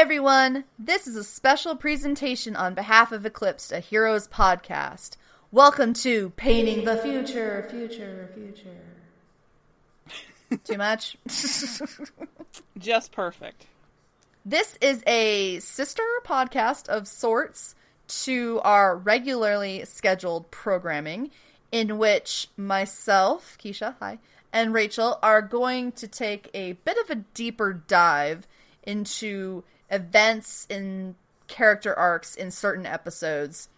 everyone. This is a special presentation on behalf of Eclipsed, a Heroes podcast. Welcome to Painting the Future, Future, Future. Too much? Just perfect. This is a sister podcast of sorts to our regularly scheduled programming, in which myself, Keisha, hi, and Rachel are going to take a bit of a deeper dive into events in character arcs in certain episodes,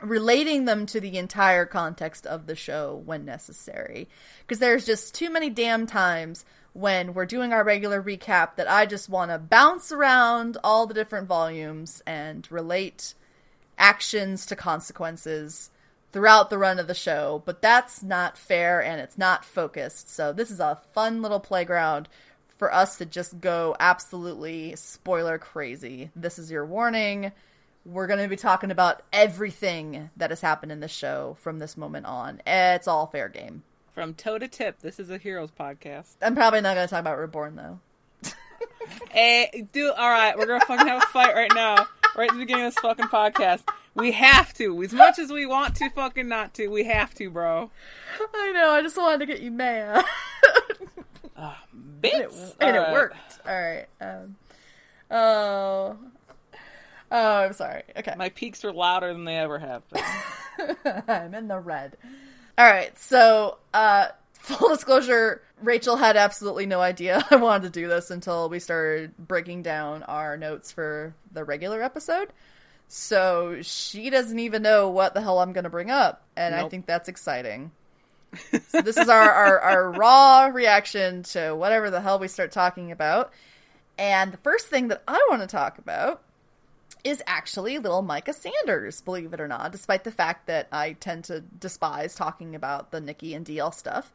relating them to the entire context of the show when necessary. Because there's just too many damn times when we're doing our regular recap that I just want to bounce around all the different volumes and relate actions to consequences throughout the run of the show, but that's not fair and it's not focused. So this is a fun little playground for us to just go absolutely spoiler crazy. This is your warning. We're going to be talking about everything that has happened in the show from this moment on. It's all fair game. From toe to tip, this is a Heroes podcast. I'm probably not going to talk about Reborn though. hey, eh, do all right. We're gonna fucking have a fight right now, right at the beginning of this fucking podcast. We have to, as much as we want to, fucking not to. We have to, bro. I know. I just wanted to get you mad. uh, bits. And it, and it worked. All right. Um, oh. Oh, I'm sorry. Okay. My peaks are louder than they ever have been. I'm in the red. All right. So, uh, full disclosure, Rachel had absolutely no idea I wanted to do this until we started breaking down our notes for the regular episode. So she doesn't even know what the hell I'm going to bring up. And nope. I think that's exciting. So this is our, our, our raw reaction to whatever the hell we start talking about. And the first thing that I want to talk about is actually little Micah Sanders, believe it or not, despite the fact that I tend to despise talking about the Nikki and DL stuff.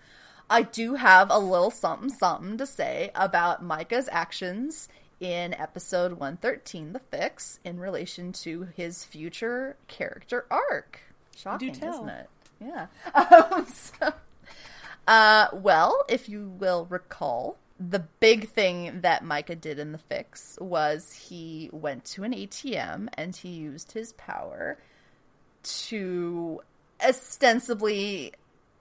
I do have a little something something to say about Micah's actions in episode 113, The Fix, in relation to his future character arc. Shocking, isn't it? Yeah. Um, so, uh, well, if you will recall, the big thing that Micah did in the fix was he went to an ATM and he used his power to ostensibly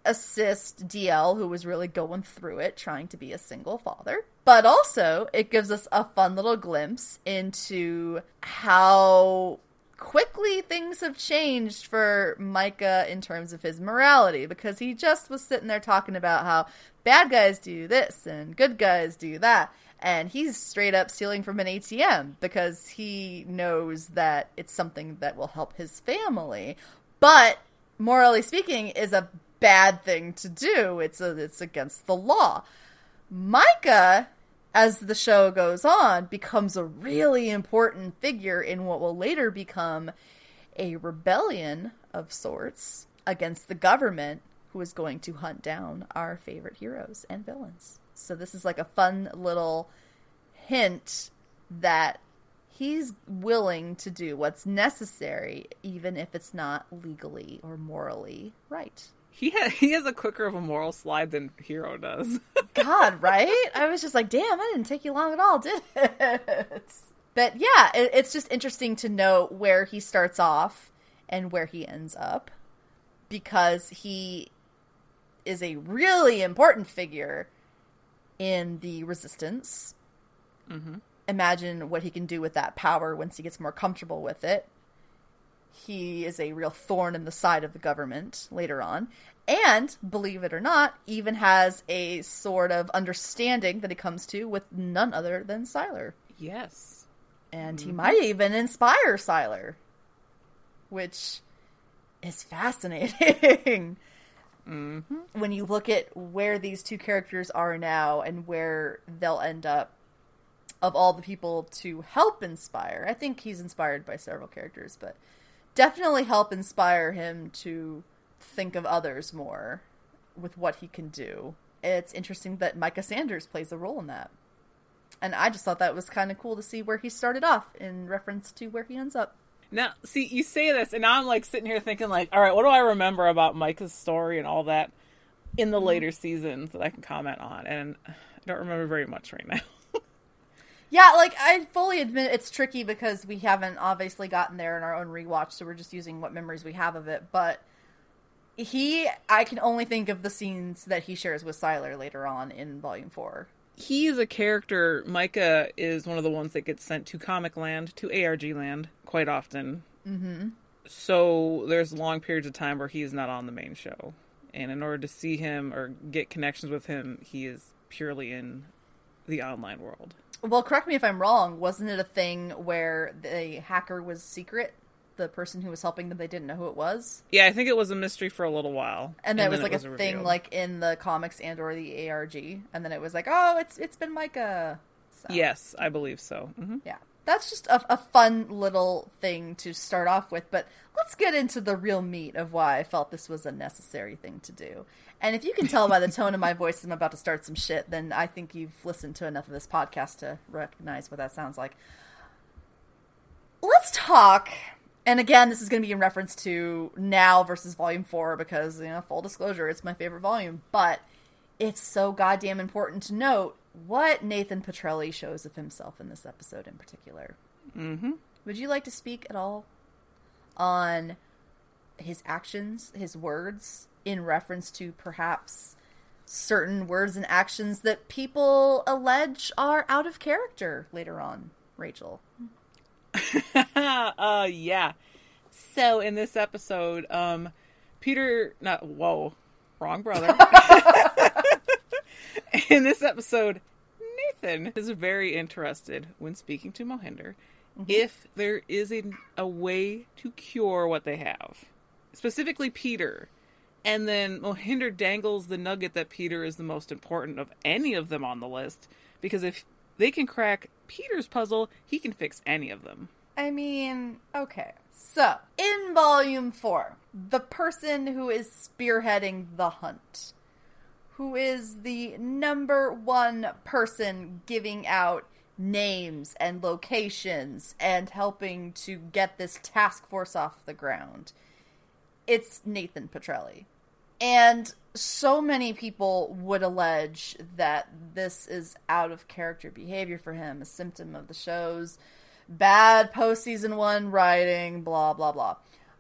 assist DL, who was really going through it, trying to be a single father. But also, it gives us a fun little glimpse into how quickly things have changed for Micah in terms of his morality because he just was sitting there talking about how bad guys do this and good guys do that. And he's straight up stealing from an ATM because he knows that it's something that will help his family. But morally speaking, is a bad thing to do. It's a, it's against the law. Micah, as the show goes on, becomes a really important figure in what will later become a rebellion of sorts against the government who is going to hunt down our favorite heroes and villains. So this is like a fun little hint that he's willing to do what's necessary even if it's not legally or morally right. He ha- he has a quicker of a moral slide than Hiro does. God, right? I was just like, damn, I didn't take you long at all, did it? But yeah, it, it's just interesting to know where he starts off and where he ends up because he is a really important figure in the resistance. Mm-hmm. Imagine what he can do with that power once he gets more comfortable with it he is a real thorn in the side of the government later on. And, believe it or not, even has a sort of understanding that he comes to with none other than Sylar. Yes. And mm-hmm. he might even inspire Sylar, which is fascinating. mm-hmm. When you look at where these two characters are now and where they'll end up, of all the people to help inspire, I think he's inspired by several characters, but definitely help inspire him to think of others more with what he can do. It's interesting that Micah Sanders plays a role in that. And I just thought that was kind of cool to see where he started off in reference to where he ends up. Now, see, you say this, and now I'm like sitting here thinking, like, all right, what do I remember about Micah's story and all that in the mm-hmm. later seasons that I can comment on? And I don't remember very much right now. Yeah, like I fully admit it's tricky because we haven't obviously gotten there in our own rewatch, so we're just using what memories we have of it. But he, I can only think of the scenes that he shares with Sylar later on in Volume Four. He is a character. Micah is one of the ones that gets sent to Comic Land, to ARG Land, quite often. Mm-hmm. So there's long periods of time where he's not on the main show, and in order to see him or get connections with him, he is purely in the online world. Well, correct me if I'm wrong. Wasn't it a thing where the hacker was secret? The person who was helping them, they didn't know who it was, Yeah, I think it was a mystery for a little while, and then it was like a thing, like in the comics and or the ARG, and then it was like, oh, it's it's been Micah. So, yes, I believe so. hmm yeah, that's just a, a fun little thing to start off with. But let's get into the real meat of why I felt this was a necessary thing to do. And if you can tell by the tone of my voice, I'm about to start some shit. Then I think you've listened to enough of this podcast to recognize what that sounds like. Let's talk. And again, this is going to be in reference to now versus volume four because, you know, full disclosure, it's my favorite volume. But it's so goddamn important to note what Nathan Petrelli shows of himself in this episode in particular. hmm Would you like to speak at all on his actions, his words, in reference to perhaps certain words and actions that people allege are out of character later on, Rachel? uh, yeah. So in this episode, um, Peter, not whoa, wrong brother. in this episode, Nathan is very interested when speaking to Mohinder if there is a, a way to cure what they have, specifically Peter. And then Mohinder dangles the nugget that Peter is the most important of any of them on the list because if they can crack Peter's puzzle, he can fix any of them. I mean, okay. So, in volume four, the person who is spearheading the hunt, who is the number one person giving out names and locations and helping to get this task force off the ground, it's Nathan Petrelli. And so many people would allege that this is out of character behavior for him, a symptom of the show's bad postseason one writing, blah, blah, blah.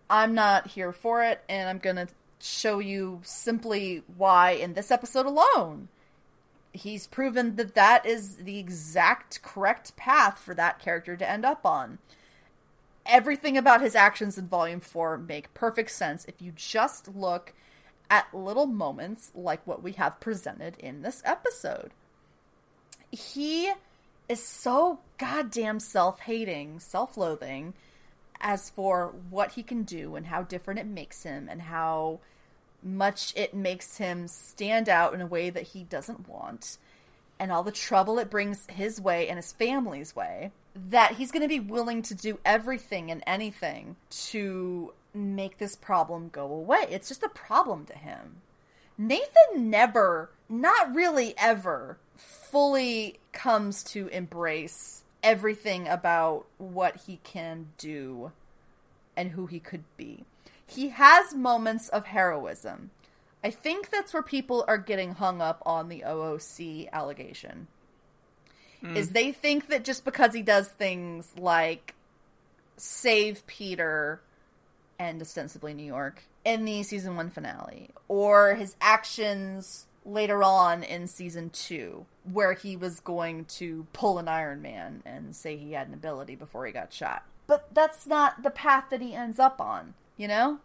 I'm not here for it, and I'm going to show you simply why in this episode alone. He's proven that that is the exact correct path for that character to end up on. Everything about his actions in Volume 4 make perfect sense if you just look at little moments like what we have presented in this episode. He is so goddamn self hating, self loathing as for what he can do and how different it makes him and how much it makes him stand out in a way that he doesn't want and all the trouble it brings his way and his family's way that he's going to be willing to do everything and anything to make this problem go away. It's just a problem to him. Nathan never, not really ever, fully comes to embrace everything about what he can do and who he could be. He has moments of heroism. I think that's where people are getting hung up on the OOC allegation. Is they think that just because he does things like save Peter and ostensibly New York in the season one finale, or his actions later on in season two, where he was going to pull an Iron Man and say he had an ability before he got shot. But that's not the path that he ends up on, you know?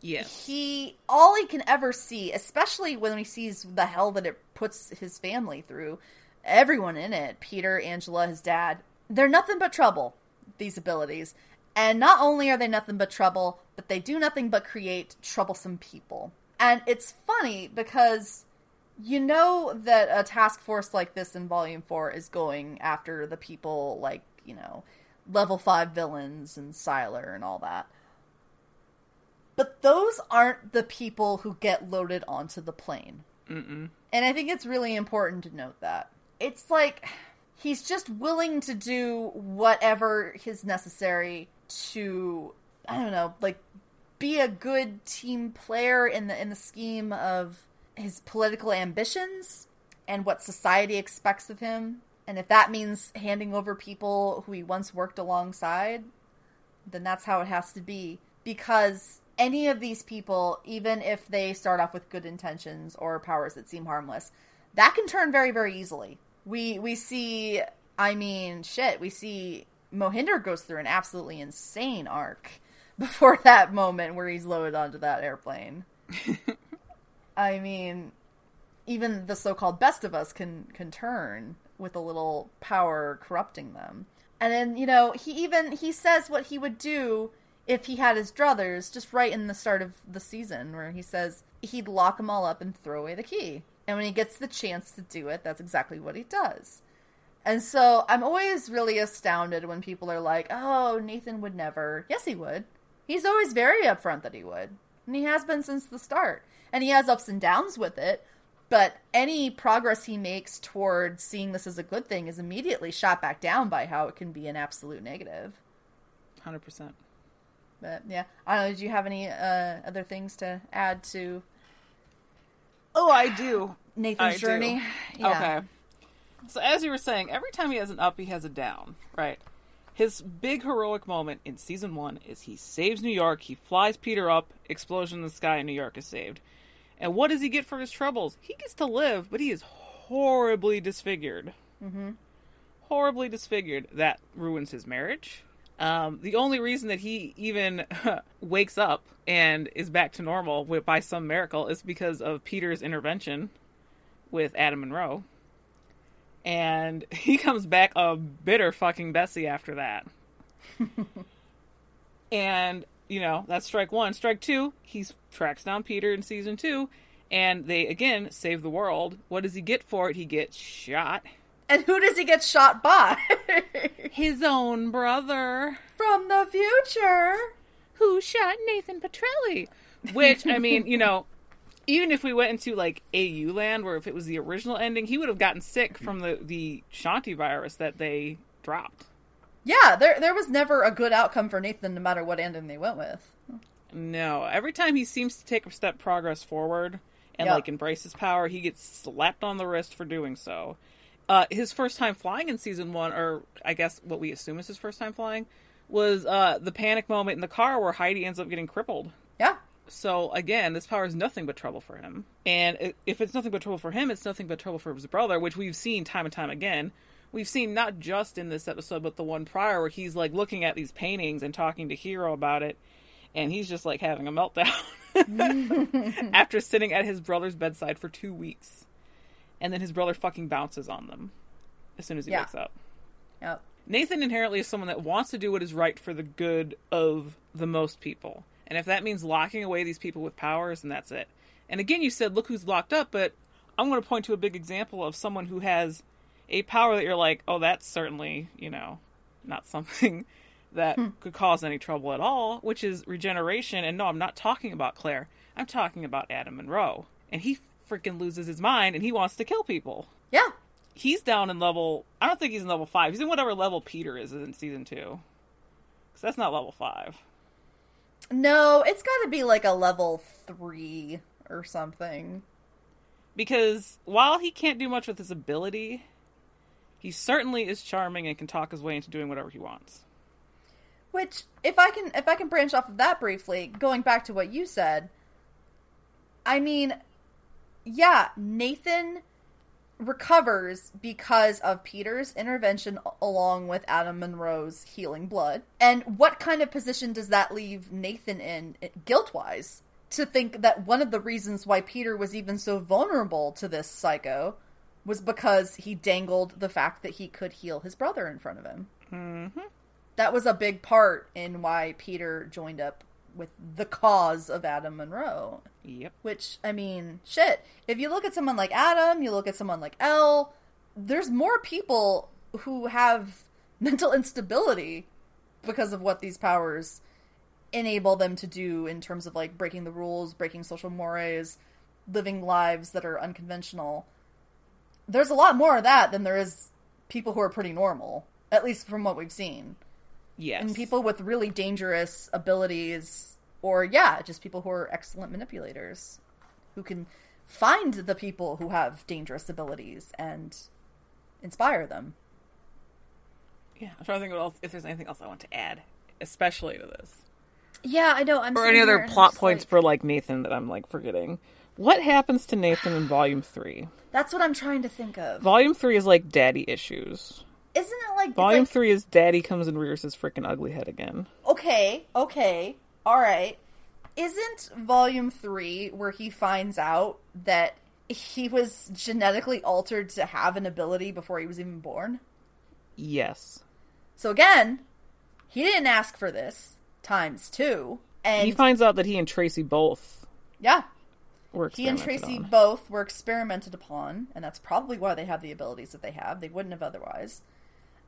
Yes. He all he can ever see, especially when he sees the hell that it puts his family through, everyone in it, Peter, Angela, his dad, they're nothing but trouble, these abilities. And not only are they nothing but trouble, but they do nothing but create troublesome people. And it's funny because you know that a task force like this in Volume 4 is going after the people like, you know, level 5 villains and Sylar and all that. But those aren't the people who get loaded onto the plane. Mm-mm. And I think it's really important to note that. It's like he's just willing to do whatever is necessary to I don't know, like be a good team player in the in the scheme of his political ambitions and what society expects of him And if that means handing over people who he once worked alongside, then that's how it has to be. Because any of these people, even if they start off with good intentions or powers that seem harmless, that can turn very, very easily. We we see I mean, shit, we see Mohinder goes through an absolutely insane arc before that moment where he's loaded onto that airplane. I mean, even the so-called best of us can can turn with a little power corrupting them. And then, you know, he even he says what he would do if he had his druthers just right in the start of the season where he says he'd lock them all up and throw away the key. And when he gets the chance to do it, that's exactly what he does. And so I'm always really astounded when people are like, "Oh, Nathan would never." Yes, he would. He's always very upfront that he would. And he has been since the start. And he has ups and downs with it, but any progress he makes toward seeing this as a good thing is immediately shot back down by how it can be an absolute negative. 100%. But yeah, I don't know. Did you have any uh, other things to add to Oh, I do. Nathan's I do. journey? Yeah. Okay. So as you were saying, every time he has an up, he has a down, right? His big heroic moment in season one is he saves New York, he flies Peter up, explosion in the sky, and New York is saved. And what does he get for his troubles? He gets to live, but he is horribly disfigured. Mm-hmm. Horribly disfigured. That ruins his marriage. Um, the only reason that he even wakes up and is back to normal with, by some miracle is because of Peter's intervention with Adam Monroe. And he comes back a bitter fucking Bessie after that. and, you know, that's strike one. Strike two, he tracks down Peter in season two, and they again save the world. What does he get for it? He gets shot. And who does he get shot by? His own brother. From the future. Who shot Nathan Petrelli? Which, I mean, you know, even if we went into like AU land, where if it was the original ending, he would have gotten sick from the the Shanti virus that they dropped. Yeah, there there was never a good outcome for Nathan, no matter what ending they went with. No, every time he seems to take a step progress forward and Yep. like embrace his power, he gets slapped on the wrist for doing so. Uh, his first time flying in season one, or I guess what we assume is his first time flying, was uh, the panic moment in the car where Heidi ends up getting crippled. Yeah, So again, this power is nothing but trouble for him. And if it's nothing but trouble for him, it's nothing but trouble for his brother, which we've seen time and time again. We've seen not just in this episode, but the one prior where he's like looking at these paintings and talking to Hiro about it, and he's just like having a meltdown after sitting at his brother's bedside for two weeks, and then his brother fucking bounces on them as soon as he Yeah. wakes up. yep. Nathan inherently is someone that wants to do what is right for the good of the most people. And if that means locking away these people with powers, then that's it. And again, you said, look who's locked up, but I'm going to point to a big example of someone who has a power that you're like, oh, that's certainly, you know, not something that hmm. could cause any trouble at all, which is regeneration. And no, I'm not talking about Claire. I'm talking about Adam Monroe. And he freaking loses his mind and he wants to kill people Yeah, he's down in level. I don't think he's in level five. He's in whatever level Peter is in season two. Because that's not level five. no, it's got to be like a level three or something. Because while he can't do much with his ability, he certainly is charming and can talk his way into doing whatever he wants. Which, if I can, if I can branch off of that briefly, going back to what you said, I mean, yeah, Nathan recovers because of Peter's intervention along with Adam Monroe's healing blood. And what kind of position does that leave Nathan in guilt wise? To think that one of the reasons why Peter was even so vulnerable to this psycho was because he dangled the fact that he could heal his brother in front of him Mm-hmm. that was a big part in why Peter joined up with the cause of Adam Monroe. Yep. Which, I mean, shit. If you look at someone like Adam, you look at someone like Elle, there's more people who have mental instability because of what these powers enable them to do in terms of like breaking the rules, breaking social mores, living lives that are unconventional. There's a lot more of that than there is people who are pretty normal, at least from what we've seen Yes. and people with really dangerous abilities or yeah just people who are excellent manipulators who can find the people who have dangerous abilities and inspire them. Yeah, I'm trying to think else, if there's anything else I want to add, especially to this. Yeah, I know. I'm or any other plot points like- for like Nathan that I'm like forgetting. What happens to Nathan in Volume Three? That's what I'm trying to think of. Volume Three is like daddy issues. Isn't it like Volume like- Three is daddy comes and rears his freaking ugly head again. Okay, okay, all right. Isn't volume three where he finds out that he was genetically altered to have an ability before he was even born? Yes, So again, he didn't ask for this times two, and he finds out that he and Tracy both yeah, he and Tracy on. both were experimented upon, and that's probably why they have the abilities that they have. They wouldn't have otherwise,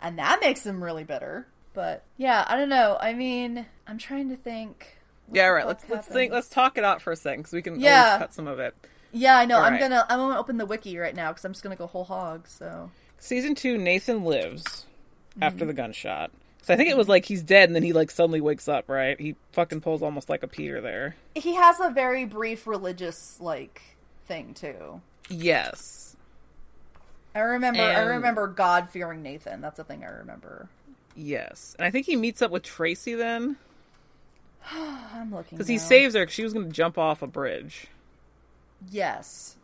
and that makes them really bitter. But yeah, I don't know. I mean, I'm trying to think. Yeah, right. Let's let's think. Let's talk it out for a second because we can Yeah. cut some of it. Yeah, I know. I'm Alright. gonna I'm gonna open the wiki right now because I'm just gonna go whole hog. So Season two, Nathan lives Mm-hmm. after the gunshot. So I think it was like he's dead, and then he like suddenly wakes up. Right? He fucking pulls almost like a Peter there. he has a very brief religious like thing too. Yes. I remember I remember God fearing Nathan. That's the thing I remember. Yes, and I think he meets up with Tracy then I'm looking because he now. saves her. 'cause she was going to jump off a bridge, Yes.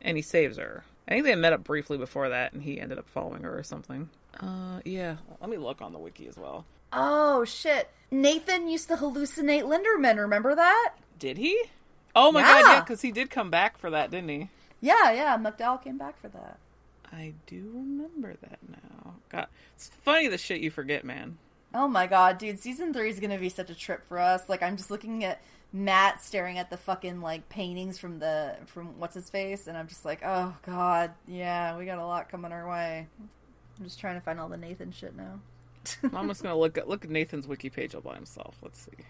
and he saves her. I think they had met up briefly before that, and he ended up following her or something. Uh, yeah. Let me look on the wiki as well. Oh shit! Nathan used to hallucinate Linderman. Remember that? Did he? Oh my god, Yeah. yeah, because he did come back for that, didn't he? Yeah, yeah. McDowell came back for that. I do remember that now. God, it's funny the shit you forget, man. Oh my god, dude! Season three is gonna be such a trip for us. Like, I'm just looking at Matt staring at the fucking like paintings from the from what's his face, and I'm just like, oh god, yeah, we got a lot coming our way. I'm just trying to find all the Nathan shit now. I'm just gonna look at look at Nathan's wiki page all by himself. Let's see.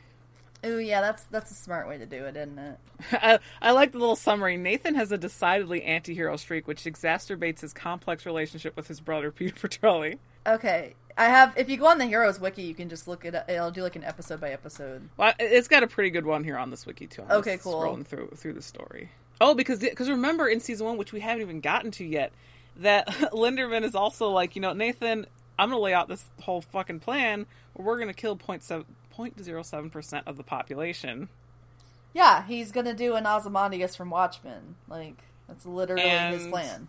Ooh, yeah, that's that's a smart way to do it, isn't it? I, I like the little summary. Nathan has a decidedly anti-hero streak, which exacerbates his complex relationship with his brother Peter Petrelli. Okay, I have. If you go on the Heroes wiki, you can just look at. it. I'll do like an episode by episode. Well, it's got a pretty good one here on this wiki too. I'm Okay, just cool. Scrolling through through the story. Oh, because because remember in season one, which we haven't even gotten to yet, that Linderman is also like, you know, Nathan, I'm gonna lay out this whole fucking plan where we're gonna kill 0.7 0.07 percent of the population. Yeah, he's gonna do an Ozymandias from Watchmen. Like that's literally his plan.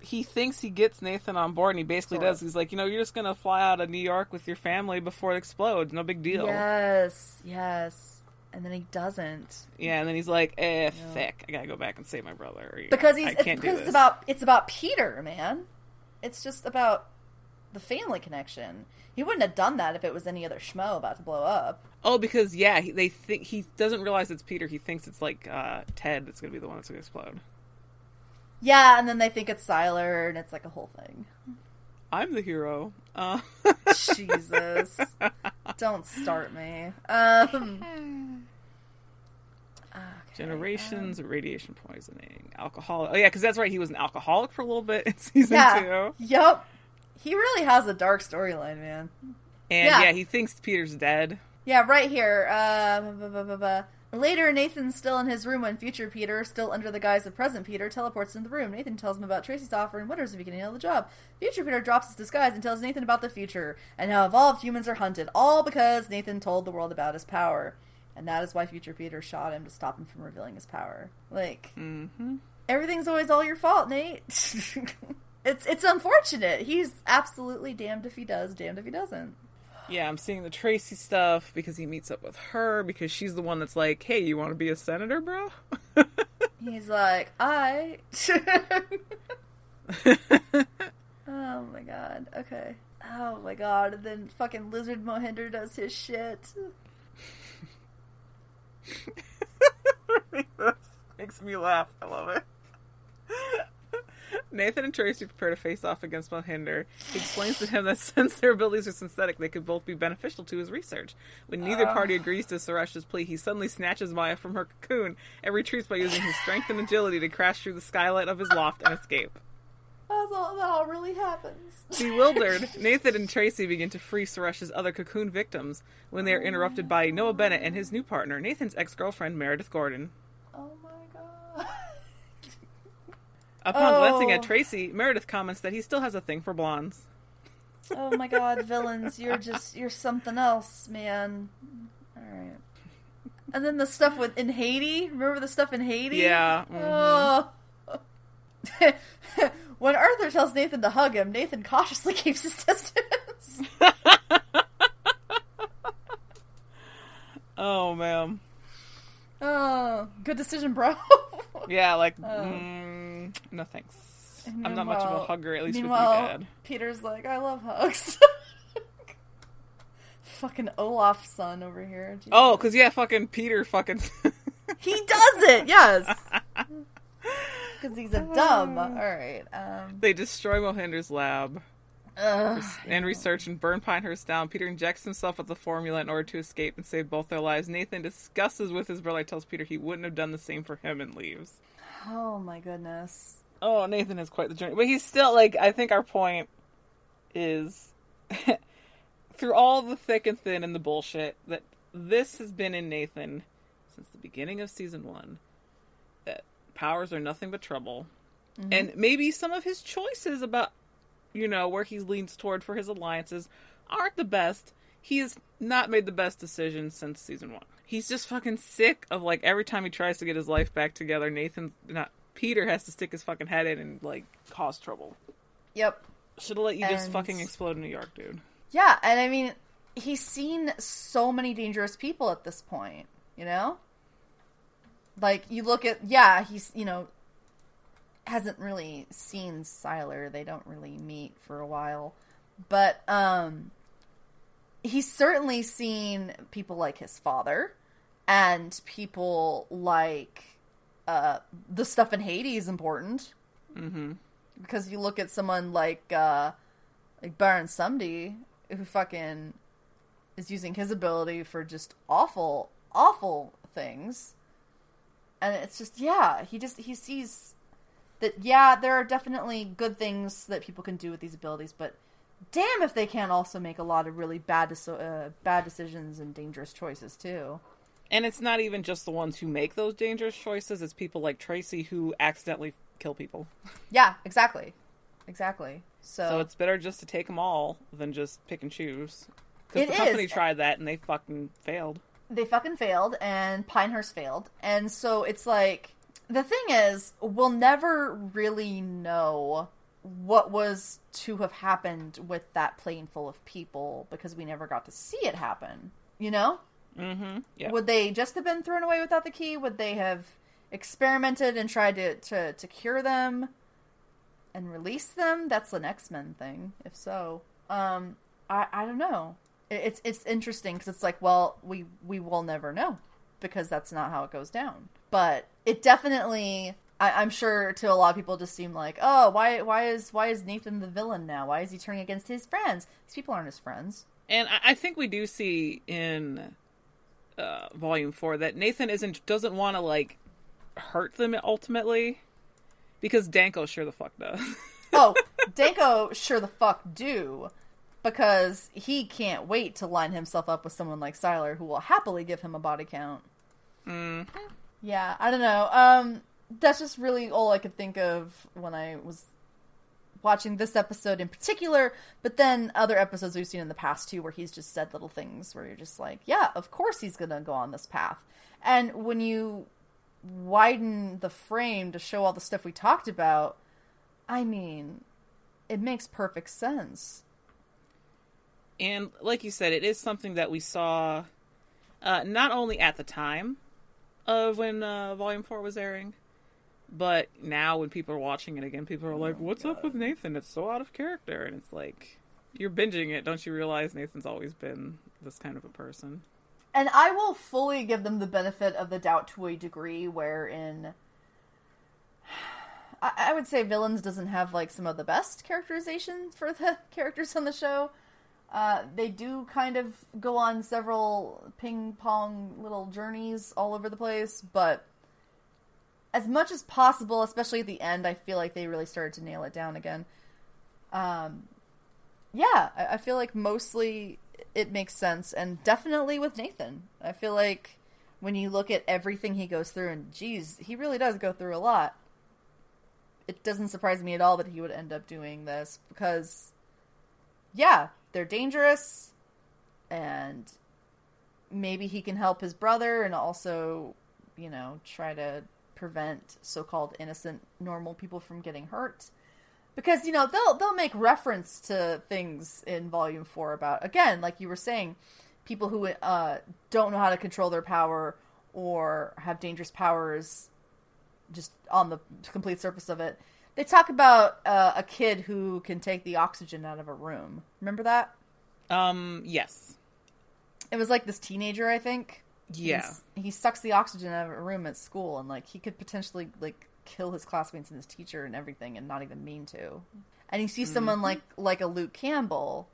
He thinks he gets Nathan on board, and he basically of. does. He's like, you know, you're just gonna fly out of New York with your family before it explodes. No big deal. Yes, yes. And then he doesn't Yeah, and then he's like, eh, thick. I gotta go back and save my brother. or, because know, he's it's because it's about it's about Peter, man. It's just about the family connection. He wouldn't have done that if it was any other schmo about to blow up. Oh, because yeah, he, they think he doesn't realize it's Peter. He thinks it's like uh, Ted that's gonna be the one that's gonna explode. Yeah, and then they think it's Sylar, and it's like a whole thing. I'm the hero. Uh, Jesus, don't start me. Um, okay, generations um, radiation poisoning, alcohol. Oh yeah, because that's right. He was an alcoholic for a little bit in season yeah. two, Yep. He really has a dark storyline, man. and Yeah. yeah. he thinks Peter's dead. Yeah, right here. Uh, Later, Nathan's still in his room when future Peter, still under the guise of present Peter, teleports into the room. Nathan tells him about Tracy's offer and wonders if he can handle the job. Future Peter drops his disguise and tells Nathan about the future and how evolved humans are hunted, all because Nathan told the world about his power. And that is why future Peter shot him to stop him from revealing his power. Like, hmm everything's always all your fault, Nate. it's it's unfortunate. He's absolutely damned if he does, damned if he doesn't. Yeah, I'm seeing the Tracy stuff because he meets up with her because she's the one that's like, "Hey, you want to be a senator, bro?" He's like, I. oh my god. Okay. Oh my god. And then fucking Lizard Mohinder does his shit. Makes me laugh. I love it. Nathan and Tracy prepare to face off against Mohinder. He explains to him that since their abilities are synthetic, they could both be beneficial to his research. When neither uh. party agrees to Suresh's plea, he suddenly snatches Maya from her cocoon and retreats by using his strength and agility to crash through the skylight of his loft and escape. That's all that all really happens. Bewildered, Nathan and Tracy begin to free Suresh's other cocoon victims when they are interrupted by Noah Bennett and his new partner, Nathan's ex girlfriend, Meredith Gordon. Oh my Upon glancing at Oh. Tracy, Meredith comments that he still has a thing for blondes. Oh my god, villains, you're just you're something else, man. Alright. And then the stuff with in Haiti, remember the stuff in Haiti? Yeah. mhm. Oh. when Arthur tells Nathan to hug him, Nathan cautiously keeps his distance. Oh man. oh, good decision, bro. Yeah, like Oh. mm, no thanks. I'm not much of a hugger, at least with you, Dad. Peter's like, I love hugs. fucking Olaf's son over here. Jesus. Oh, cause yeah, fucking Peter, fucking. he does it. Yes, because he's a dumb. All right. Um. they destroy Mohinder's lab ugh. and research and burn Pinehurst down. Peter injects himself with the formula in order to escape and save both their lives. Nathan discusses with his brother, tells Peter he wouldn't have done the same for him, and leaves. Oh my goodness. Oh, Nathan has quite the journey. But he's still like I think our point is through all the thick and thin and the bullshit that this has been in Nathan since the beginning of season 1 that powers are nothing but trouble. Mm-hmm. And maybe some of his choices about you know where he leans toward for his alliances aren't the best. He has not made the best decisions since season 1. He's just fucking sick of like every time he tries to get his life back together, Nathan not Peter has to stick his fucking head in and like cause trouble. Yep. Should have let you just fucking explode in New York, dude. Yeah, and I mean, he's seen so many dangerous people at this point, you know? Like, you look at, yeah, he's, you know, hasn't really seen Sylar. They don't really meet for a while. But, um, he's certainly seen people like his father and people like, uh, the stuff in Haiti is important. Mm-hmm. Because you look at someone like, uh, like Baron Samedi, who fucking is using his ability for just awful, awful things. And it's just, yeah, he just, he sees that, yeah, there are definitely good things that people can do with these abilities, but damn if they can't also make a lot of really bad, uh, bad decisions and dangerous choices, too. And it's not even just the ones who make those dangerous choices, it's people like Tracy who accidentally kill people. Yeah, exactly. Exactly. So, So it's better just to take them all than just pick and choose. It Because the company is. tried that and they fucking failed. they fucking failed and Pinehurst failed. And so it's like the thing is, we'll never really know what was to have happened with that plane full of people because we never got to see it happen. You know? Mm-hmm. Yeah. Would they just have been thrown away without the key? Would they have experimented and tried to, to, to cure them and release them? That's an X Men thing, if so. Um, I, I don't know. It- It's it's interesting because it's like, well, we we will never know because that's not how it goes down. But it definitely, I, I'm sure, to a lot of people, just seemed like, oh, why why is why is Nathan the villain now? Why is he turning against his friends? These people aren't his friends. And I, I think we do see in uh, Volume Four that Nathan isn't doesn't want to like hurt them ultimately, because Danko sure the fuck does. Oh, Danko sure the fuck do. Because he can't wait to line himself up with someone like Sylar who will happily give him a body count. mm. Yeah, I don't know. Um that's just really all I could think of when I was watching this episode in particular, but then other episodes we've seen in the past too where he's just said little things where you're just like, yeah, of course he's going to go on this path. And when you widen the frame to show all the stuff we talked about, I mean, it makes perfect sense. And like you said, it is something that we saw uh, not only at the time of when uh, Volume 4 was airing, but now when people are watching it again, people are like, What's up with Nathan? It's so out of character. And it's like, you're binging it. Don't you realize Nathan's always been this kind of a person? And I will fully give them the benefit of the doubt to a degree wherein I, I would say villains doesn't have like some of the best characterization for the characters on the show. Uh, they do kind of go on several ping pong little journeys all over the place, but as much as possible, especially at the end, I feel like they really started to nail it down again. Um, yeah, I, I feel like mostly it makes sense, and definitely with Nathan. I feel like when you look at everything he goes through, and geez, he really does go through a lot. it doesn't surprise me at all that he would end up doing this because, yeah, they're dangerous, and maybe he can help his brother and also, you know, try to prevent so-called innocent normal people from getting hurt. Because you know they'll they'll make reference to things in volume 4 about again like you were saying people who uh, don't know how to control their power or have dangerous powers just on the complete surface of it they talk about uh, a kid who can take the oxygen out of a room. Remember that? Um, yes. it was like this teenager i think. Yeah. He's- he sucks the oxygen out of a room at school and like he could potentially like kill his classmates and his teacher and everything and not even mean to. And you see someone like like a luke campbell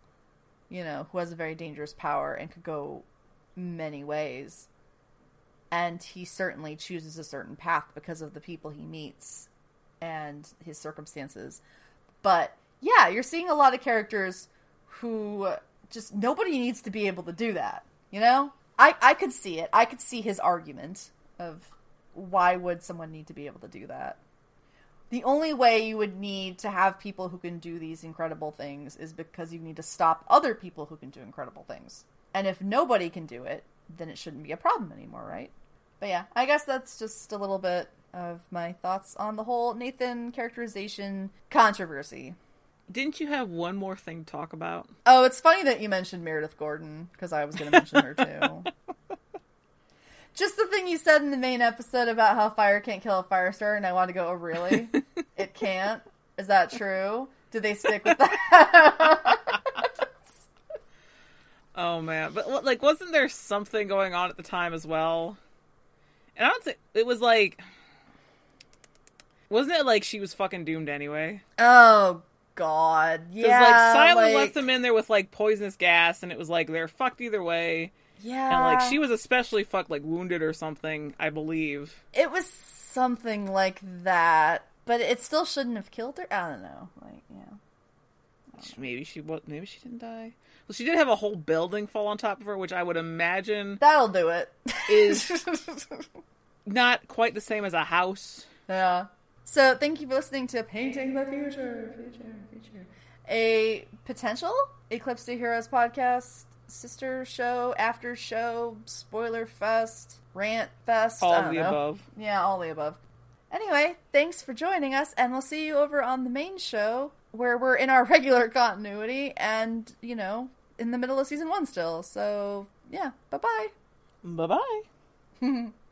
you know who has a very dangerous power and could go many ways. And he certainly chooses a certain path because of the people he meets and his circumstances. But yeah you're seeing a lot of characters who just nobody needs to be able to do that you know? I i could see it. I could see his argument of why would someone need to be able to do that. The only way you would need to have people who can do these incredible things is because you need to stop other people who can do incredible things. And if nobody can do it then it shouldn't be a problem anymore right? But yeah i guess that's just a little bit of my thoughts on the whole nathan characterization controversy Didn't you have one more thing to talk about? Oh, it's funny that you mentioned Meredith Gordon because I was going to mention her too. Just the thing you said in the main episode about how fire can't kill a fire starter, and I want to go, oh, really? it can't? Is that true? Do they stick with that? Oh man, but like, wasn't there something going on at the time as well? And I don't think it was like, wasn't it like she was fucking doomed anyway? oh, God. Yeah. like Silent like- left them in there with like poisonous gas, and it was like they're fucked either way. Yeah. And like she was especially fucked, like wounded or something, I believe. It was something like that, but it still shouldn't have killed her. I don't know. Like, yeah. Maybe she was. Maybe she didn't die. Well, she did have a whole building fall on top of her, which I would imagine That'll do it. is not quite the same as a house. Yeah. So thank you for listening to Painting the Future, Future, Future. A potential Eclipse to Heroes podcast, sister show, after show, spoiler fest, rant fest. All I don't the know. above. Yeah, all the above. Anyway, thanks for joining us, and we'll see you over on the main show where we're in our regular continuity and, you know, in the middle of season one still. So, yeah, bye bye. Bye bye.